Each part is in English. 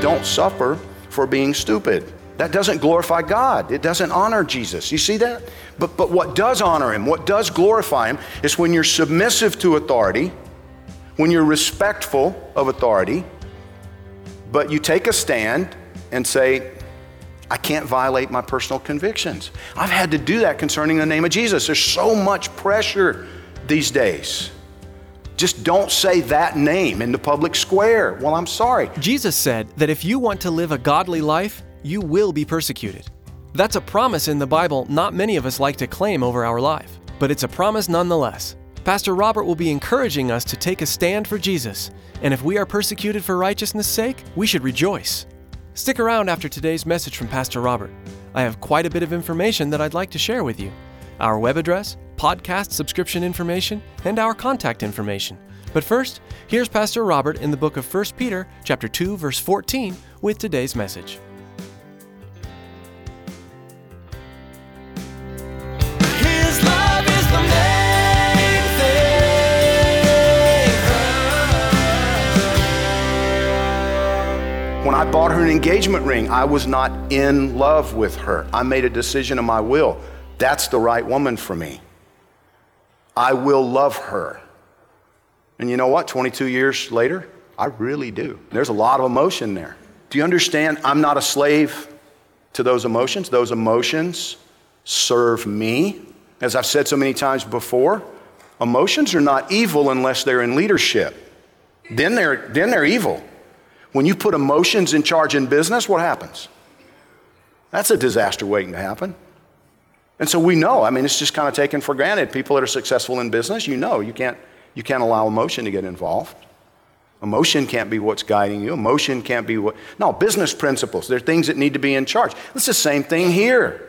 Don't suffer for being stupid. That doesn't glorify God. It doesn't honor Jesus. You see that? But, but what does honor Him, what does glorify Him, is when you're submissive to authority, when you're respectful of authority, but you take a stand and say, I can't violate my personal convictions. I've had to do that concerning the name of Jesus. There's so much pressure these days. Just don't say that name in the public square. Well, I'm sorry. Jesus said that if you want to live a godly life, you will be persecuted. That's a promise in the Bible not many of us like to claim over our life, but it's a promise nonetheless. Pastor Robert will be encouraging us to take a stand for Jesus, and if we are persecuted for righteousness' sake, we should rejoice. Stick around after today's message from Pastor Robert. I have quite a bit of information that I'd like to share with you our web address, podcast subscription information, and our contact information. But first, here's Pastor Robert in the book of 1 Peter, chapter 2, verse 14, with today's message. His love is the main thing. When I bought her an engagement ring, I was not in love with her. I made a decision of my will. That's the right woman for me. I will love her. And you know what? 22 years later, I really do. There's a lot of emotion there. Do you understand? I'm not a slave to those emotions. Those emotions serve me. As I've said so many times before, emotions are not evil unless they're in leadership. Then they're, then they're evil. When you put emotions in charge in business, what happens? That's a disaster waiting to happen. And so we know, I mean, it's just kind of taken for granted. People that are successful in business, you know, you can't, you can't allow emotion to get involved. Emotion can't be what's guiding you. Emotion can't be what. No, business principles. They're things that need to be in charge. It's the same thing here.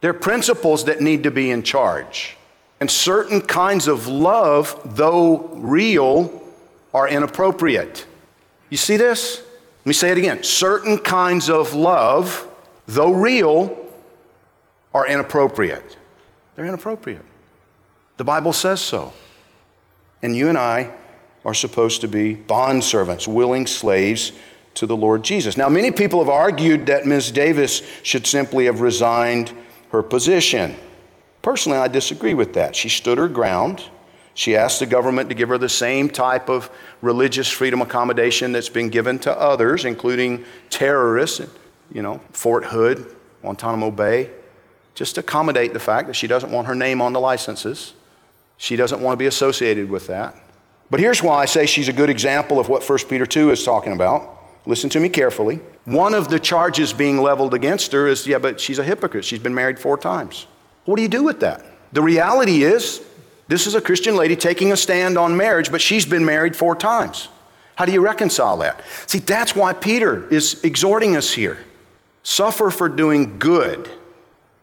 There are principles that need to be in charge. And certain kinds of love, though real, are inappropriate. You see this? Let me say it again. Certain kinds of love, though real, are inappropriate. They're inappropriate. The Bible says so. And you and I are supposed to be bondservants, willing slaves to the Lord Jesus. Now, many people have argued that Ms. Davis should simply have resigned her position. Personally, I disagree with that. She stood her ground. She asked the government to give her the same type of religious freedom accommodation that's been given to others, including terrorists, you know, Fort Hood, Guantanamo Bay. Just accommodate the fact that she doesn't want her name on the licenses. She doesn't want to be associated with that. But here's why I say she's a good example of what 1 Peter 2 is talking about. Listen to me carefully. One of the charges being leveled against her is yeah, but she's a hypocrite. She's been married four times. What do you do with that? The reality is, this is a Christian lady taking a stand on marriage, but she's been married four times. How do you reconcile that? See, that's why Peter is exhorting us here. Suffer for doing good,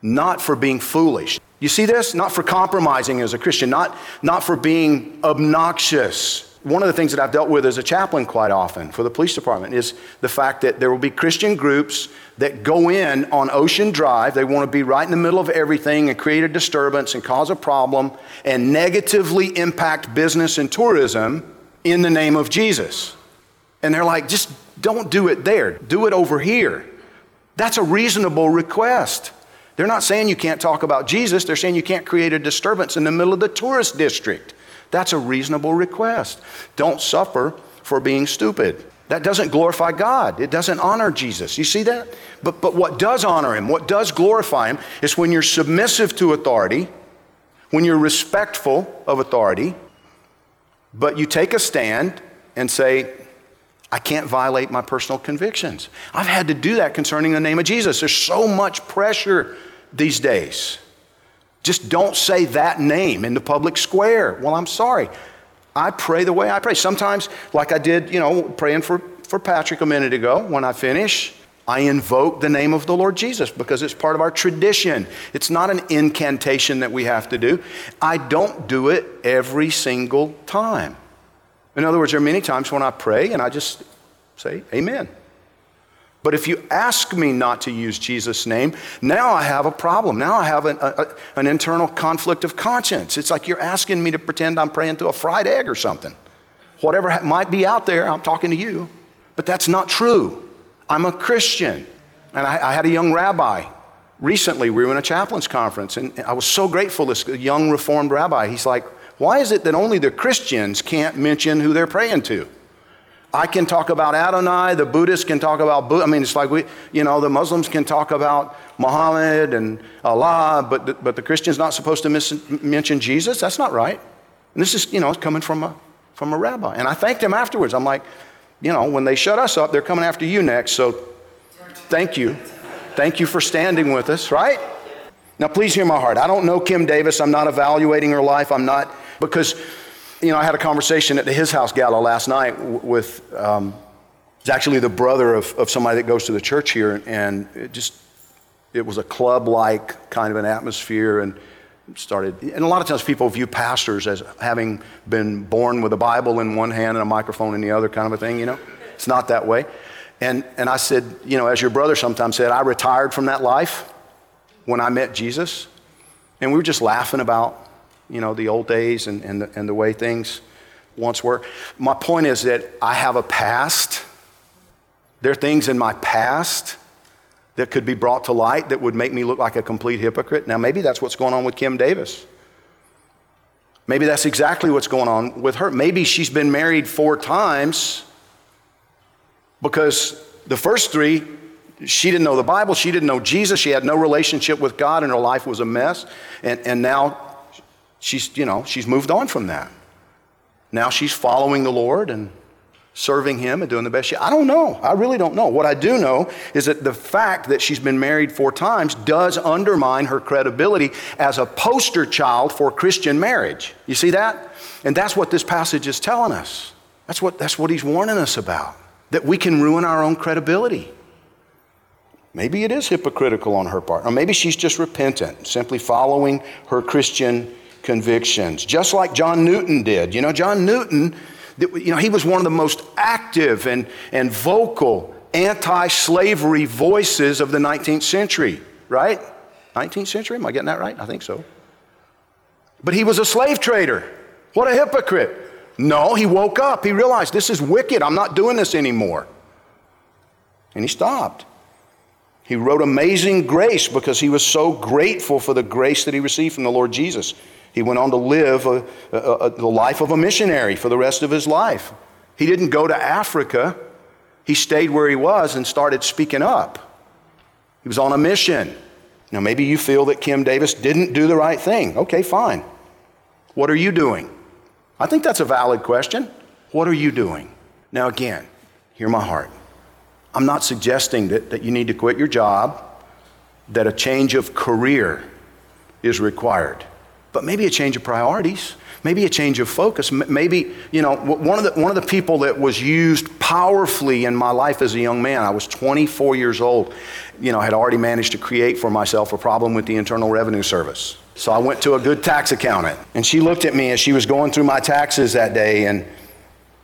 not for being foolish. You see this? Not for compromising as a Christian, not, not for being obnoxious. One of the things that I've dealt with as a chaplain quite often for the police department is the fact that there will be Christian groups that go in on Ocean Drive. They want to be right in the middle of everything and create a disturbance and cause a problem and negatively impact business and tourism in the name of Jesus. And they're like, just don't do it there, do it over here. That's a reasonable request. They're not saying you can't talk about Jesus, they're saying you can't create a disturbance in the middle of the tourist district. That's a reasonable request. Don't suffer for being stupid. That doesn't glorify God. It doesn't honor Jesus. You see that? But, but what does honor Him, what does glorify Him, is when you're submissive to authority, when you're respectful of authority, but you take a stand and say, I can't violate my personal convictions. I've had to do that concerning the name of Jesus. There's so much pressure these days. Just don't say that name in the public square. Well, I'm sorry. I pray the way I pray. Sometimes, like I did, you know, praying for, for Patrick a minute ago, when I finish, I invoke the name of the Lord Jesus because it's part of our tradition. It's not an incantation that we have to do. I don't do it every single time. In other words, there are many times when I pray and I just say, Amen. But if you ask me not to use Jesus' name, now I have a problem. Now I have an, a, an internal conflict of conscience. It's like you're asking me to pretend I'm praying to a fried egg or something. Whatever might be out there, I'm talking to you. But that's not true. I'm a Christian. And I, I had a young rabbi recently. We were in a chaplain's conference, and I was so grateful. This young Reformed rabbi, he's like, Why is it that only the Christians can't mention who they're praying to? I can talk about Adonai, the Buddhists can talk about Buddha. I mean, it's like we, you know, the Muslims can talk about Muhammad and Allah, but the, but the Christian's not supposed to mention Jesus? That's not right. And this is, you know, coming from a, from a rabbi. And I thanked him afterwards. I'm like, you know, when they shut us up, they're coming after you next. So thank you. Thank you for standing with us, right? Now, please hear my heart. I don't know Kim Davis. I'm not evaluating her life. I'm not, because you know, I had a conversation at the His House Gala last night with, um, it's actually the brother of, of somebody that goes to the church here, and it just, it was a club like kind of an atmosphere, and started, and a lot of times people view pastors as having been born with a Bible in one hand and a microphone in the other, kind of a thing, you know? It's not that way. And, and I said, you know, as your brother sometimes said, I retired from that life when I met Jesus. And we were just laughing about you know, the old days and, and, the, and the way things once were. My point is that I have a past. There are things in my past that could be brought to light that would make me look like a complete hypocrite. Now, maybe that's what's going on with Kim Davis. Maybe that's exactly what's going on with her. Maybe she's been married four times because the first three, she didn't know the Bible, she didn't know Jesus, she had no relationship with God, and her life was a mess. And, and now she's, you know, she's moved on from that. Now she's following the Lord and serving Him and doing the best she. I don't know. I really don't know. What I do know is that the fact that she's been married four times does undermine her credibility as a poster child for Christian marriage. You see that? And that's what this passage is telling us. That's what, that's what he's warning us about. That we can ruin our own credibility. Maybe it is hypocritical on her part, or maybe she's just repentant, simply following her Christian convictions, just like John Newton did. You know, John Newton, you know, he was one of the most active and, and vocal anti slavery voices of the 19th century, right? 19th century? Am I getting that right? I think so. But he was a slave trader. What a hypocrite. No, he woke up. He realized this is wicked. I'm not doing this anymore. And he stopped. He wrote Amazing Grace because he was so grateful for the grace that he received from the Lord Jesus. He went on to live a, a, a, the life of a missionary for the rest of his life. He didn't go to Africa, he stayed where he was and started speaking up. He was on a mission. Now, maybe you feel that Kim Davis didn't do the right thing. Okay, fine. What are you doing? I think that's a valid question. What are you doing? Now, again, hear my heart. I'm not suggesting that, that you need to quit your job, that a change of career is required but maybe a change of priorities, maybe a change of focus. Maybe, you know, one of, the, one of the people that was used powerfully in my life as a young man, I was 24 years old, you know, had already managed to create for myself a problem with the Internal Revenue Service. So I went to a good tax accountant, and she looked at me as she was going through my taxes that day, and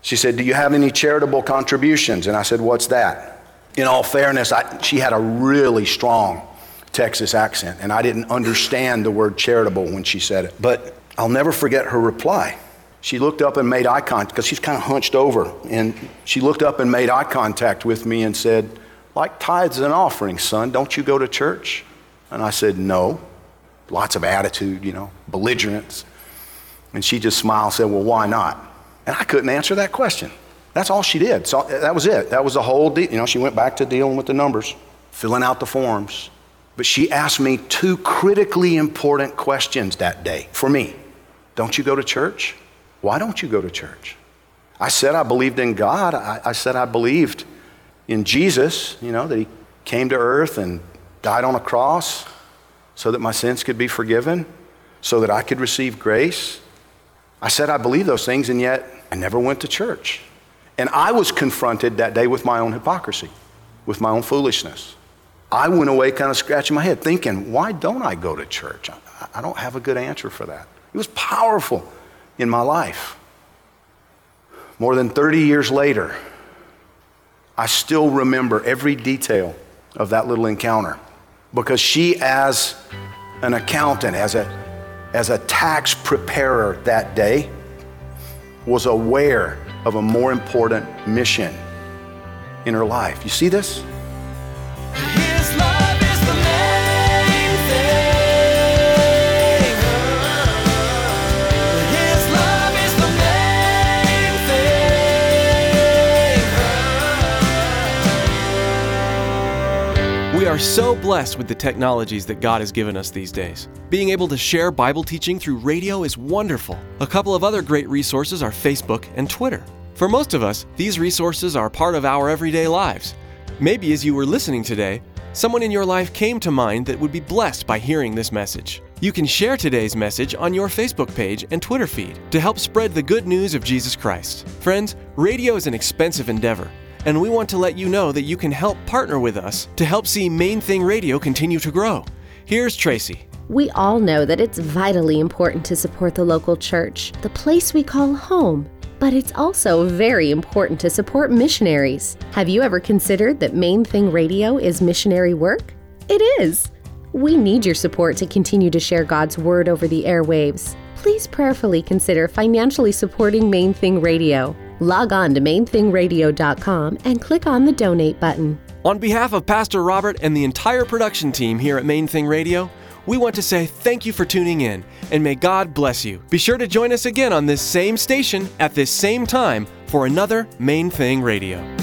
she said, Do you have any charitable contributions? And I said, What's that? In all fairness, I, she had a really strong Texas accent, and I didn't understand the word charitable when she said it. But I'll never forget her reply. She looked up and made eye contact because she's kind of hunched over. And she looked up and made eye contact with me and said, Like tithes and offerings, son, don't you go to church? And I said, No. Lots of attitude, you know, belligerence. And she just smiled and said, Well, why not? And I couldn't answer that question. That's all she did. So that was it. That was the whole deal. You know, she went back to dealing with the numbers, filling out the forms. But she asked me two critically important questions that day for me. Don't you go to church? Why don't you go to church? I said I believed in God. I, I said I believed in Jesus, you know, that He came to earth and died on a cross so that my sins could be forgiven, so that I could receive grace. I said I believe those things, and yet I never went to church. And I was confronted that day with my own hypocrisy, with my own foolishness. I went away kind of scratching my head, thinking, why don't I go to church? I, I don't have a good answer for that. It was powerful in my life. More than 30 years later, I still remember every detail of that little encounter because she, as an accountant, as a, as a tax preparer that day, was aware of a more important mission in her life. You see this? His love is the main thing. His love is the main thing. We are so blessed with the technologies that God has given us these days. Being able to share Bible teaching through radio is wonderful. A couple of other great resources are Facebook and Twitter. For most of us, these resources are part of our everyday lives. Maybe as you were listening today, someone in your life came to mind that would be blessed by hearing this message. You can share today's message on your Facebook page and Twitter feed to help spread the good news of Jesus Christ. Friends, radio is an expensive endeavor, and we want to let you know that you can help partner with us to help see Main Thing Radio continue to grow. Here's Tracy. We all know that it's vitally important to support the local church, the place we call home. But it's also very important to support missionaries. Have you ever considered that Main Thing Radio is missionary work? It is. We need your support to continue to share God's Word over the airwaves. Please prayerfully consider financially supporting Main Thing Radio. Log on to mainthingradio.com and click on the donate button. On behalf of Pastor Robert and the entire production team here at Main Thing Radio, we want to say thank you for tuning in and may God bless you. Be sure to join us again on this same station at this same time for another Main Thing Radio.